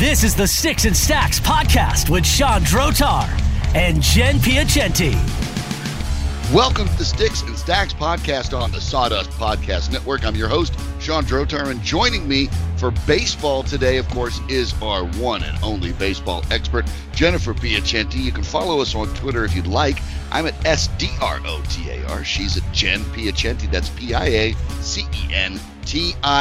This is the Sticks and Stacks podcast with Sean Drotar and Jen Piacenti. Welcome to the Sticks and Stacks podcast on the Sawdust Podcast Network. I'm your host, Sean Drotar, and joining me for baseball today, of course, is our one and only baseball expert, Jennifer Piacenti. You can follow us on Twitter if you'd like. I'm at S-D-R-O-T-A-R. She's at Jen Piacenti. That's P-I-A-C-E-N-T-I.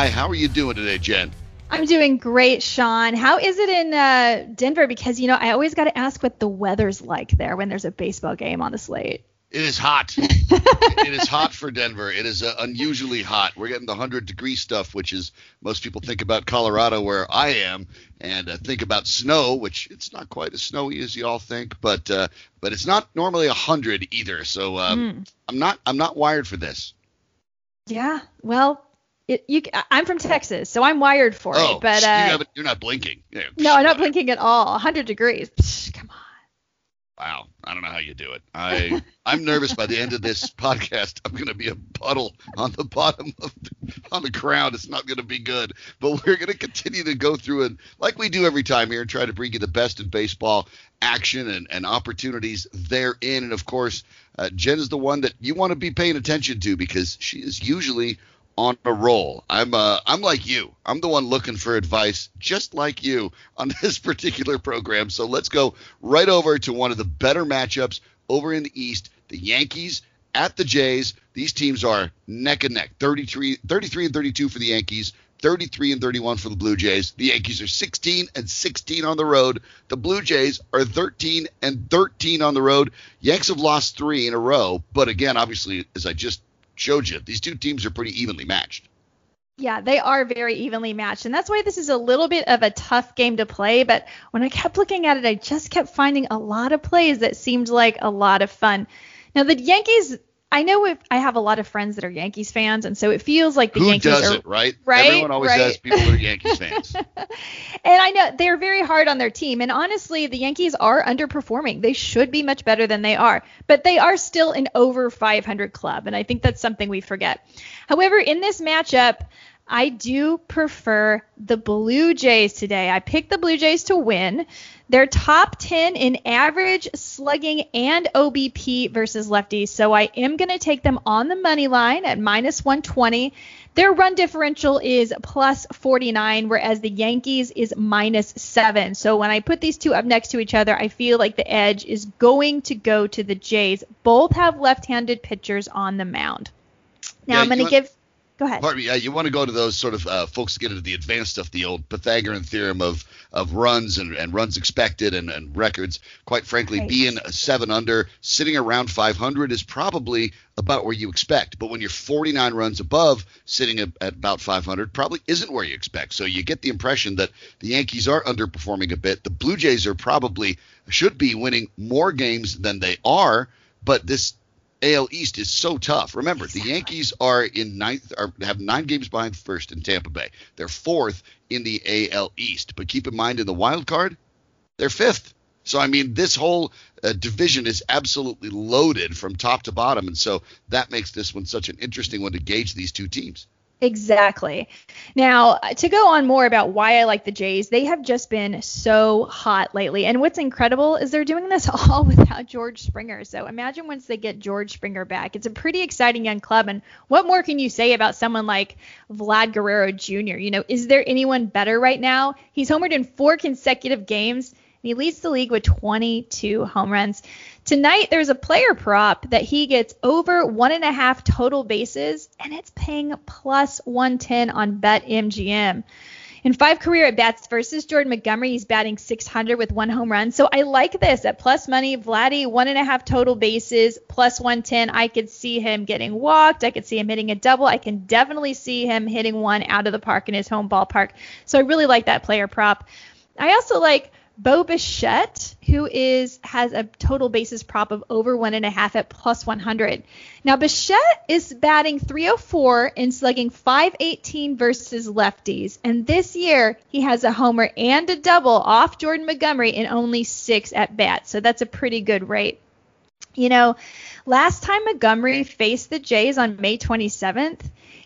How are you doing today, Jen? I'm doing great, Sean. How is it in uh, Denver? Because, you know, I always got to ask what the weather's like there when there's a baseball game on the slate. It is hot. it is hot for Denver. It is uh, unusually hot. We're getting the 100 degree stuff, which is most people think about Colorado, where I am, and uh, think about snow, which it's not quite as snowy as you all think, but uh, but it's not normally 100 either. So mm. I'm not I'm not wired for this. Yeah. Well, it, you, I'm from Texas, so I'm wired for oh, it. But uh, you are not blinking. Yeah, no, I'm not blinking at all. 100 degrees. Psh, come on. Wow, I don't know how you do it. I I'm nervous by the end of this podcast. I'm going to be a puddle on the bottom of the, on the ground. It's not going to be good. But we're going to continue to go through it like we do every time here and try to bring you the best in baseball action and, and opportunities therein. And of course, uh, Jen is the one that you want to be paying attention to because she is usually on a roll. I'm uh, I'm like you. I'm the one looking for advice, just like you, on this particular program. So let's go right over to one of the better matchups over in the East. The Yankees at the Jays. These teams are neck and neck. 33, 33 and 32 for the Yankees. 33 and 31 for the Blue Jays. The Yankees are 16 and 16 on the road. The Blue Jays are 13 and 13 on the road. Yanks have lost three in a row, but again, obviously, as I just showed you these two teams are pretty evenly matched. Yeah, they are very evenly matched. And that's why this is a little bit of a tough game to play. But when I kept looking at it, I just kept finding a lot of plays that seemed like a lot of fun. Now, the Yankees I know if I have a lot of friends that are Yankees fans, and so it feels like the Who Yankees doesn't, are right. Right. Everyone always right. says people are Yankees fans. and I know they're very hard on their team, and honestly, the Yankees are underperforming. They should be much better than they are, but they are still an over 500 club, and I think that's something we forget. However, in this matchup, I do prefer the Blue Jays today. I picked the Blue Jays to win. They're top 10 in average slugging and OBP versus lefties. So I am going to take them on the money line at minus 120. Their run differential is plus 49, whereas the Yankees is minus 7. So when I put these two up next to each other, I feel like the edge is going to go to the Jays. Both have left handed pitchers on the mound. Now Yeah, I'm going to give. Go ahead. Pardon me. Yeah, you want to go to those sort of uh, folks get into the advanced stuff, the old Pythagorean theorem of of runs and, and runs expected and, and records. Quite frankly, Right. being a seven under, sitting around 500 is probably about where you expect. But when you're 49 runs above, sitting at, at about 500 probably isn't where you expect. So you get the impression that the Yankees are underperforming a bit. The Blue Jays are probably should be winning more games than they are, but this AL East is so tough. Remember, the Yankees are in ninth, are, have nine games behind first in Tampa Bay. They're fourth in the AL East. But keep in mind, in the wild card, they're fifth. So I mean, this whole uh, division is absolutely loaded from top to bottom, and so that makes this one such an interesting one to gauge these two teams. Exactly. Now, uh, to go on more about why I like the Jays, they have just been so hot lately. And what's incredible is they're doing this all without George Springer. So imagine once they get George Springer back. It's a pretty exciting young club. And what more can you say about someone like Vlad Guerrero Jr.? You know, is there anyone better right now? He's homered in four consecutive games. And he leads the league with 22 home runs. Tonight, there's a player prop that he gets over one and a half total bases, and it's paying plus 110 on BetMGM. In five career at bats versus Jordan Montgomery, he's batting 600 with one home run. So I like this at plus money. Vladdy, one and a half total bases, plus 110. I could see him getting walked. I could see him hitting a double. I can definitely see him hitting one out of the park in his home ballpark. So I really like that player prop. I also like Bo Bichette, who is has a total basis prop of over one and a half at plus 100. Now Bichette is batting 304 and slugging 518 versus lefties, and this year he has a homer and a double off Jordan Montgomery in only six at bats. So that's a pretty good rate. You know, last time Montgomery faced the Jays on May 27th,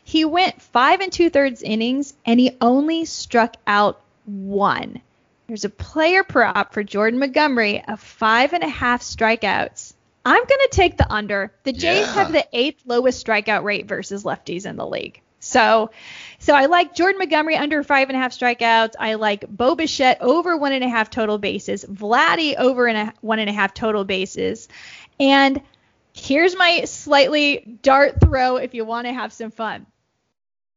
he went five and two thirds innings and he only struck out one. There's a player prop for Jordan Montgomery of five and a half strikeouts. I'm going to take the under. The Jays Yeah. have the eighth lowest strikeout rate versus lefties in the league. So, so I like Jordan Montgomery under five and a half strikeouts. I like Bo Bichette over one and a half total bases. Vladdy over and a, one and a half total bases. And here's my slightly dart throw if you want to have some fun.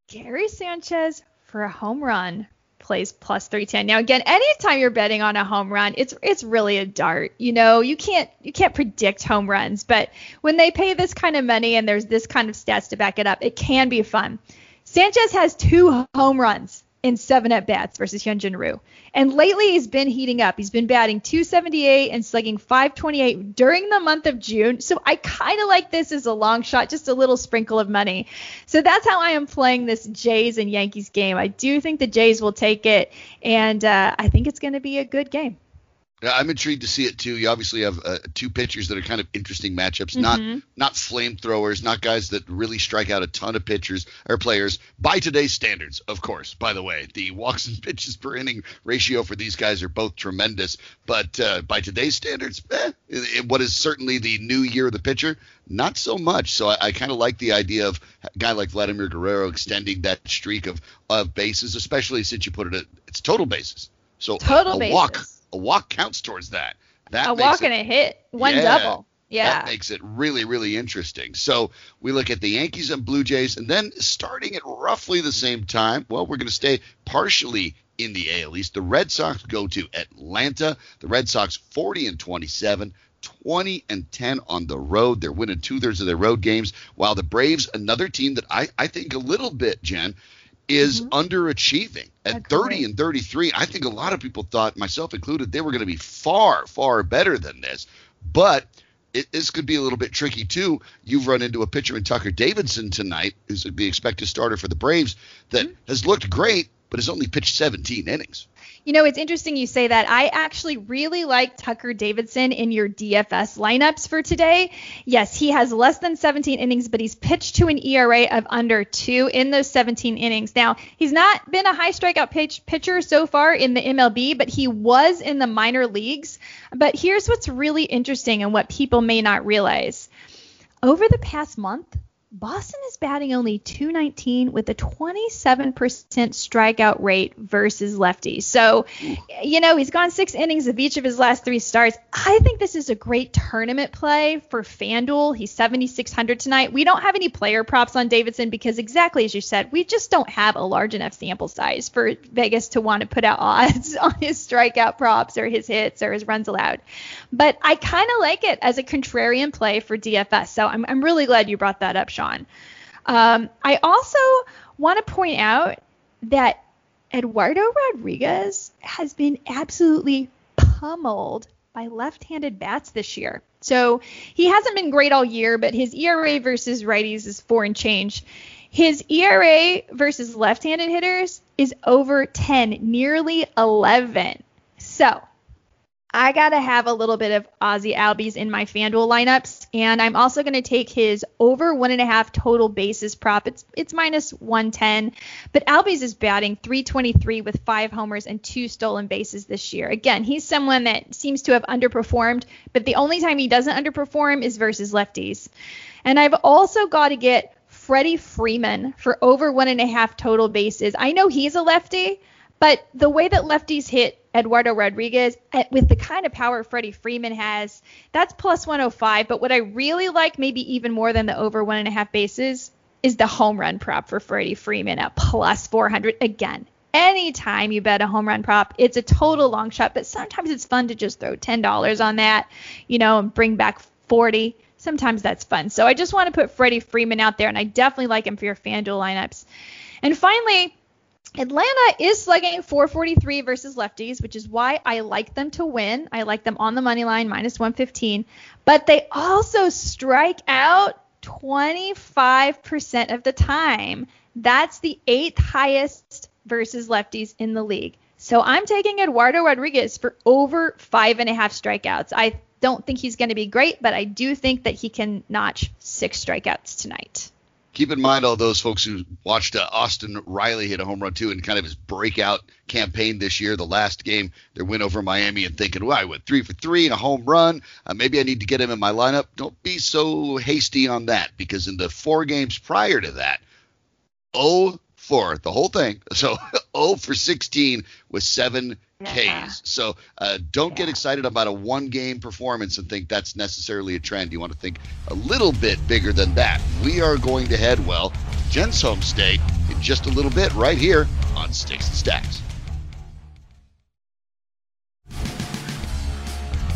Gary Sanchez for a home run plays plus 310. Now again, anytime you're betting on a home run, it's it's really a dart. You know, you can't you can't predict home runs, but when they pay this kind of money and there's this kind of stats to back it up, it can be fun. Sanchez has two home runs in seven at bats versus Hyunjin Ryu. And lately he's been heating up. He's been batting 278 and slugging 528 during the month of June. So I kind of like this as a long shot, just a little sprinkle of money. So that's how I am playing this Jays and Yankees game. I do think the Jays will take it, and uh, I think it's going to be a good game. Yeah, I'm intrigued to see it too. You obviously have uh, two pitchers that are kind of interesting matchups, not Mhm. not flamethrowers, not guys that really strike out a ton of pitchers or players by today's standards. Of course, by the way, the walks and pitches per inning ratio for these guys are both tremendous, but uh, by today's standards, eh, it- it- what is certainly the new year of the pitcher, not so much. So I, I kind of like the idea of a guy like Vladimir Guerrero extending that streak of of bases, especially since you put it at it's total bases. So Total a walk bases. A walk counts towards that. That A walk it, and a hit, one Yeah. double. Yeah. That makes it really, really interesting. So we look at the Yankees and Blue Jays, and then starting at roughly the same time, well, we're going to stay partially in the AL East. The Red Sox go to Atlanta. The Red Sox 40 and 27. 20 and 10 on the road. They're winning two thirds of their road games, while the Braves, another team that I, I think a little bit, Jen, is mm-hmm. underachieving at Agree. 30 and 33. I think a lot of people thought, myself included, they were going to be far, far better than this. But it, this could be a little bit tricky too. You've run into a pitcher in Tucker Davidson tonight, who's the expected starter for the Braves, that mm-hmm. has looked great, but has only pitched 17 innings. You know, it's interesting you say that. I actually really like Tucker Davidson in your DFS lineups for today. Yes, he has less than 17 innings, but he's pitched to an ERA of under two in those 17 innings. Now, he's not been a high strikeout pitch, pitcher so far in the MLB, but he was in the minor leagues. But here's what's really interesting and what people may not realize. Over the past month, Boston is batting only 219 with a 27% strikeout rate versus lefties. So, you know, he's gone six innings of each of his last three starts. I think this is a great tournament play for FanDuel. He's 7,600 tonight. We don't have any player props on Davidson because, exactly as you said, we just don't have a large enough sample size for Vegas to want to put out odds on his strikeout props or his hits or his runs allowed. But I kind of like it as a contrarian play for DFS. So I'm, I'm really glad you brought that up, Sean. Um, I also want to point out that Eduardo Rodriguez has been absolutely pummeled by left-handed bats this year. So he hasn't been great all year, but his ERA versus righties is four and change. His ERA versus left-handed hitters is over 10, nearly 11. So I gotta have a little bit of Ozzy Albies in my FanDuel lineups, and I'm also gonna take his over one and a half total bases prop. It's it's minus 110, but Albies is batting 323 with five homers and two stolen bases this year. Again, he's someone that seems to have underperformed, but the only time he doesn't underperform is versus lefties. And I've also got to get Freddie Freeman for over one and a half total bases. I know he's a lefty, but the way that lefties hit Eduardo Rodriguez eh, with the kind of power Freddie Freeman has, that's plus 105. But what I really like, maybe even more than the over one and a half bases, is the home run prop for Freddie Freeman at plus 400. Again, anytime you bet a home run prop, it's a total long shot, but sometimes it's fun to just throw $10 on that, you know, and bring back 40. Sometimes that's fun. So I just want to put Freddie Freeman out there, and I definitely like him for your FanDuel lineups. And finally, Atlanta is slugging 443 versus lefties, which is why I like them to win. I like them on the money line, minus 115. But they also strike out 25% of the time. That's the eighth highest versus lefties in the league. So I'm taking Eduardo Rodriguez for over five and a half strikeouts. I don't think he's going to be great, but I do think that he can notch six strikeouts tonight. Keep in mind all those folks who watched uh, Austin Riley hit a home run too in kind of his breakout campaign this year. The last game, their win over Miami, and thinking, well, I went three for three and a home run. Uh, maybe I need to get him in my lineup. Don't be so hasty on that because in the four games prior to that, 0 for the whole thing. So 0 for 16 with seven yeah. Ks. So uh, don't yeah. get excited about a one game performance and think that's necessarily a trend. You want to think a little bit bigger than that. We are going to head, well, Jen's home state in just a little bit right here on Sticks and Stacks.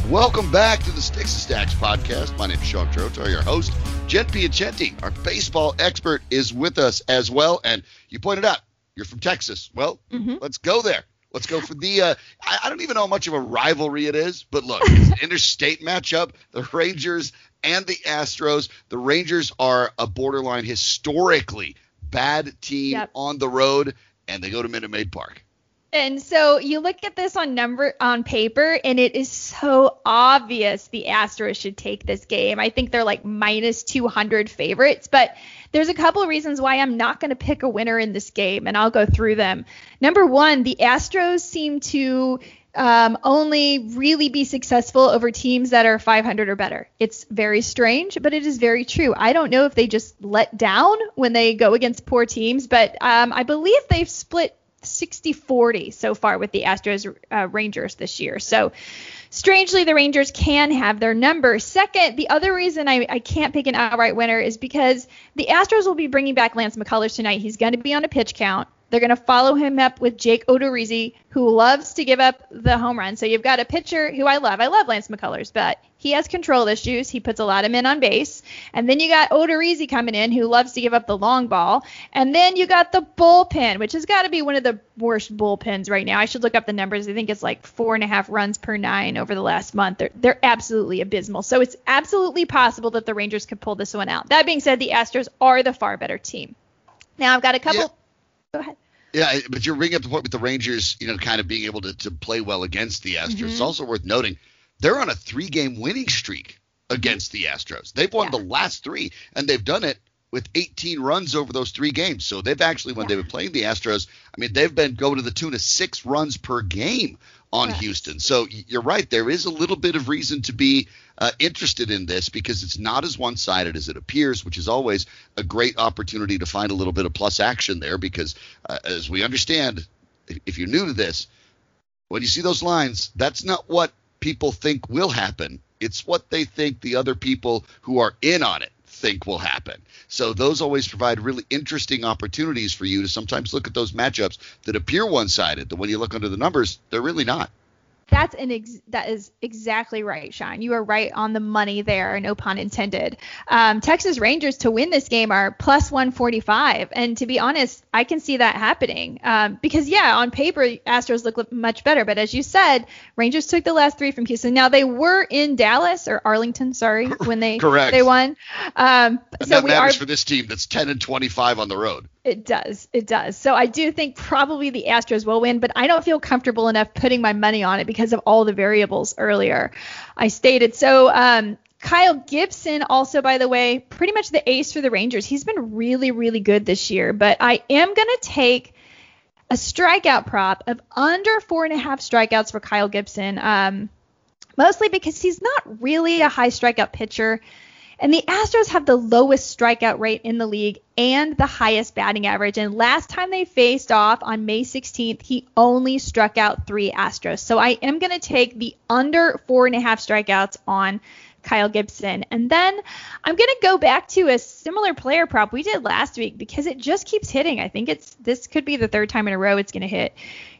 Welcome back to the Sticks and Stacks podcast. My name is Sean Drotar, your host. Jen Piacenti, our baseball expert, is with us as well. And you pointed out you're from Texas. Well, mm-hmm. let's go there. Let's go for the. Uh, I, I, don't even know how much of a rivalry it is, but look, it's an interstate matchup. The Rangers and the Astros. The Rangers are a borderline historically bad team yep. on the road, and they go to Minute Maid Park. And so you look at this on number on paper, and it is so obvious the Astros should take this game. I think they're like minus 200 favorites, but there's a couple of reasons why I'm not going to pick a winner in this game, and I'll go through them. Number one, the Astros seem to um, only really be successful over teams that are 500 or better. It's very strange, but it is very true. I don't know if they just let down when they go against poor teams, but um, I believe they've split 60 40 so far with the Astros uh, Rangers this year. So, strangely, the Rangers can have their number. Second, the other reason I, I can't pick an outright winner is because the Astros will be bringing back Lance McCullers tonight. He's going to be on a pitch count. They're going to follow him up with Jake Odorizzi, who loves to give up the home run. So you've got a pitcher who I love. I love Lance McCullers, but he has control issues. He puts a lot of men on base. And then you got Odorizzi coming in, who loves to give up the long ball. And then you got the bullpen, which has got to be one of the worst bullpens right now. I should look up the numbers. I think it's like four and a half runs per nine over the last month. They're, they're absolutely abysmal. So it's absolutely possible that the Rangers could pull this one out. That being said, the Astros are the far better team. Now I've got a couple. Yeah. Go ahead. Yeah, but you're bringing up the point with the Rangers, you know, kind of being able to, to play well against the Astros. Mm-hmm. It's also worth noting they're on a three game winning streak against the Astros. They've won yeah. the last three, and they've done it with 18 runs over those three games. So they've actually, when yeah. they've been playing the Astros, I mean, they've been going to the tune of six runs per game on yes. Houston. So you're right. There is a little bit of reason to be uh, interested in this because it's not as one sided as it appears, which is always a great opportunity to find a little bit of plus action there because, uh, as we understand, if you're new to this, when you see those lines, that's not what people think will happen. It's what they think the other people who are in on it think will happen. So those always provide really interesting opportunities for you to sometimes look at those matchups that appear one-sided. That when you look under the numbers, they're really not. That's an ex- that is exactly right, Sean. You are right on the money there, no pun intended. Um, Texas Rangers to win this game are plus 145, and to be honest, I can see that happening um, because yeah, on paper Astros look much better, but as you said, Rangers took the last three from Houston. Now they were in Dallas or Arlington, sorry, when they correct they won. Um, and so that matters are, for this team that's 10 and 25 on the road. It does. It does. So I do think probably the Astros will win, but I don't feel comfortable enough putting my money on it because of all the variables earlier I stated. So um, Kyle Gibson, also, by the way, pretty much the ace for the Rangers. He's been really, really good this year, but I am going to take a strikeout prop of under four and a half strikeouts for Kyle Gibson, um, mostly because he's not really a high strikeout pitcher. And the Astros have the lowest strikeout rate in the league and the highest batting average. And last time they faced off on May 16th, he only struck out three Astros. So I am going to take the under four and a half strikeouts on Kyle Gibson. And then I'm going to go back to a similar player prop we did last week because it just keeps hitting. I think it's this could be the third time in a row it's going to hit.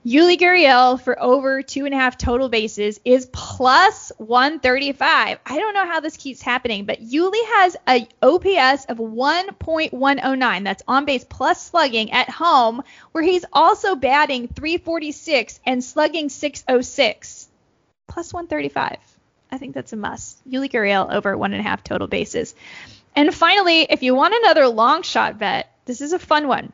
Yuli Gurriel for over two and a half total bases is plus 135. I don't know how this keeps happening, but Yuli has a OPS of 1.109. That's on base plus slugging at home, where he's also batting 346 and slugging 606. Plus 135. I think that's a must. Yuli Gurriel over one and a half total bases. And finally, if you want another long shot bet, this is a fun one.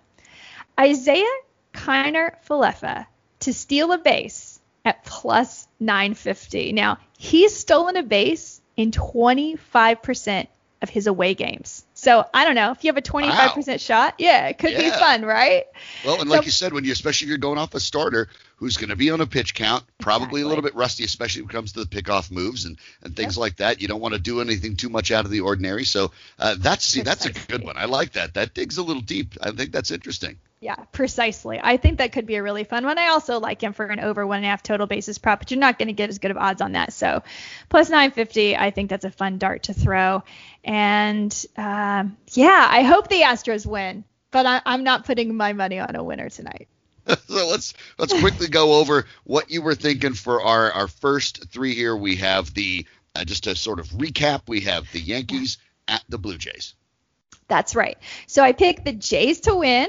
Isiah Kiner Falefa to steal a base at plus 950. Now, he's stolen a base in 25% of his away games. So I don't know if you have a 25% wow. shot. Yeah, it could yeah. be fun, right? Well, and like so, you said, when you especially if you're going off a starter who's going to be on a pitch count, probably exactly. a little bit rusty, especially when it comes to the pickoff moves and, and things yep. like that. You don't want to do anything too much out of the ordinary. So uh, that's see, that's a good one. I like that. That digs a little deep. I think that's interesting. Yeah, precisely. I think that could be a really fun one. I also like him for an over one and a half total basis prop, but you're not going to get as good of odds on that. So plus 950, I think that's a fun dart to throw. And um, yeah, I hope the Astros win, but I, I'm not putting my money on a winner tonight. so let's let's quickly go over what you were thinking for our our first three here. We have the uh, just to sort of recap. We have the Yankees at the Blue Jays. That's right. So I picked the Jays to win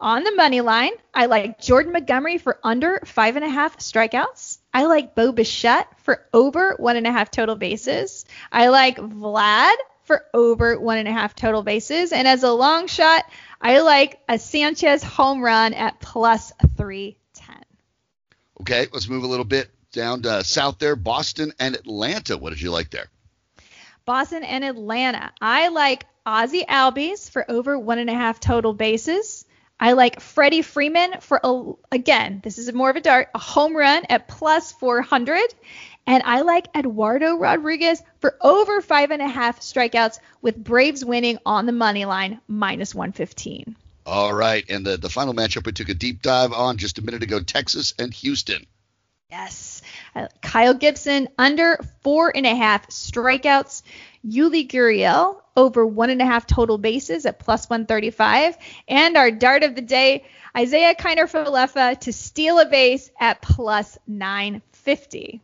on the money line. I like Jordan Montgomery for under five and a half strikeouts. I like Bo Bichette for over one and a half total bases. I like Vlad for over one and a half total bases. And as a long shot, I like a Sanchez home run at plus 310. Okay, let's move a little bit down to south there. Boston and Atlanta. What did you like there? Boston and Atlanta. I like Ozzy Albies for over one and a half total bases. I like Freddie Freeman for, a, again, this is more of a dart, a home run at plus 400. And I like Eduardo Rodriguez for over five and a half strikeouts with Braves winning on the money line minus 115. All right. And the, the final matchup we took a deep dive on just a minute ago Texas and Houston. Yes. Uh, Kyle Gibson under four and a half strikeouts. Yuli Gurriel over one and a half total bases at plus 135. And our dart of the day, Isiah Kiner Falefa to steal a base at plus 950.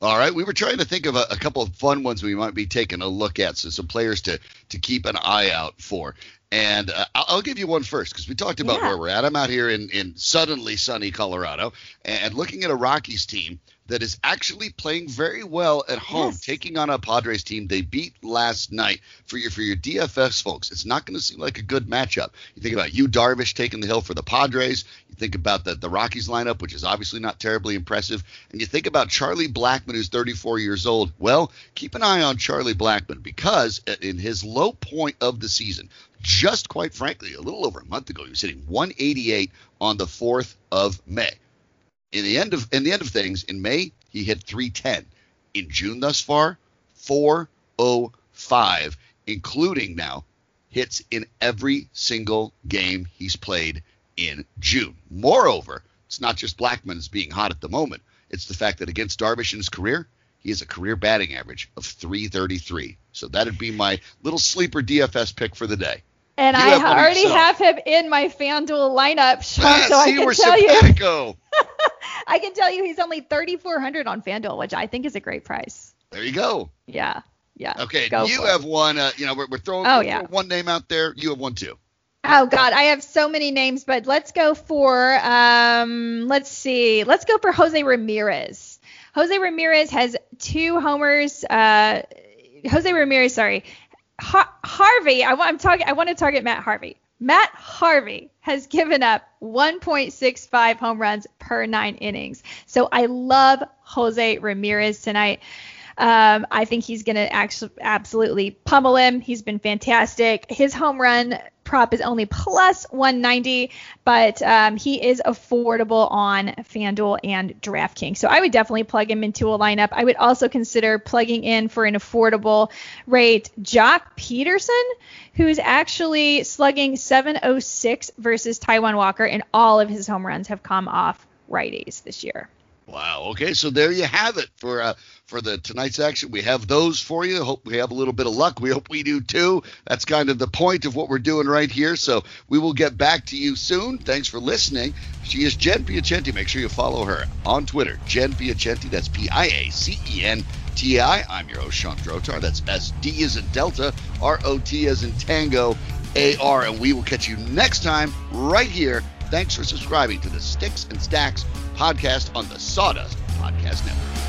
All right, we were trying to think of a, a, couple of fun ones we might be taking a look at, so some players to to keep an eye out for. And uh, I'll, I'll, give you one first because we talked about yeah. where we're at. I'm out here in in suddenly sunny Colorado and looking at a Rockies team that is actually playing very well at home, yes. taking on a Padres team they beat last night. For your for your DFS folks, it's not going to seem like a good matchup. You think about Yu Darvish taking the hill for the Padres. You think about the the Rockies lineup, which is obviously not terribly impressive, and you think about Charlie Blackmon, who's 34 years old. Well, keep an eye on Charlie Blackmon because in his low point of the season, just quite frankly, a little over a month ago, he was hitting 188 on the 4th of May in the end of in the end of things, in May he hit 310. In June thus far, 405, including now hits in every single game he's played in June. Moreover, it's not just Blackmon's being hot at the moment. It's the fact that against Darvish in his career, he has a career batting average of 333. So that'd be my little sleeper DFS pick for the day. And you I have already have him in my FanDuel lineup, Sean, ah, so I can tell you. I can tell you he's only 3,400 on FanDuel, which I think is a great price. There you go. Yeah. Yeah. Okay. you have it. one. Uh, you know, we're, we're throwing oh, yeah. one name out there. You have one too. Oh God, I have so many names, but let's go for um, let's see, let's go for Jose Ramirez. Jose Ramirez has two homers. Uh, Jose Ramirez, sorry, Har- Harvey, I want I'm talking I want to target Matt Harvey. Matt Harvey has given up 1.65 home runs per 9 innings. So I love Jose Ramirez tonight. Um, I think he's going to actually absolutely pummel him. He's been fantastic. His home run prop is only plus 190, but um, he is affordable on FanDuel and DraftKings. So I would definitely plug him into a lineup. I would also consider plugging in for an affordable rate Joc Pederson, who's actually slugging 706 versus Taijuan Walker, and all of his home runs have come off righties this year. Wow. Okay, so there you have it for uh, for the tonight's action. We have those for you. Hope we have a little bit of luck. We hope we do too. That's kind of the point of what we're doing right here. So we will get back to you soon. Thanks for listening. She is Jen Piacenti. Make sure you follow her on Twitter, Jen Piacenti. That's P I A C E N T I. I'm your host Sean Drotar. That's S D as in Delta, R O T as in Tango, A R, and we will catch you next time right here. Thanks for subscribing to the Sticks and Stacks podcast on the Sawdust Podcast Network.